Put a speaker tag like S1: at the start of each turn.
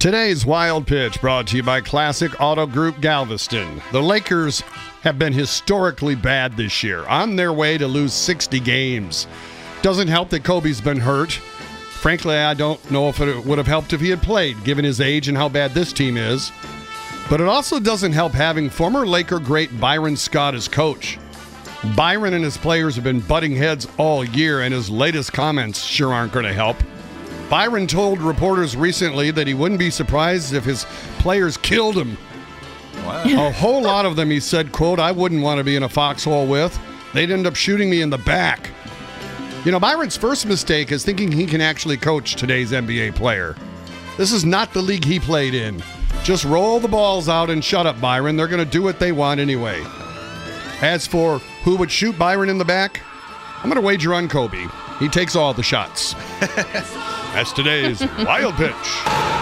S1: Today's Wild Pitch brought to you by Classic Auto Group Galveston. The Lakers have been historically bad this year, on their way to lose 60 games. Doesn't help that Kobe's been hurt. Frankly, I don't know if it would have helped if he had played, given his age and how bad this team is. But it also doesn't help having former Laker great Byron Scott as coach. Byron and his players have been butting heads all year, and his latest comments sure aren't going to help. Byron told reporters recently that he wouldn't be surprised if his players killed him.
S2: Wow.
S1: A whole lot of them, he said, quote, I wouldn't want to be in a foxhole with. They'd end up shooting me in the back. You know, Byron's first mistake is thinking he can actually coach today's NBA player. This is not the league he played in. Just roll the balls out and shut up, Byron. They're going to do what they want anyway. As for who would shoot Byron in the back, I'm going to wager on Kobe. He takes all the shots. That's today's Wild Pitch.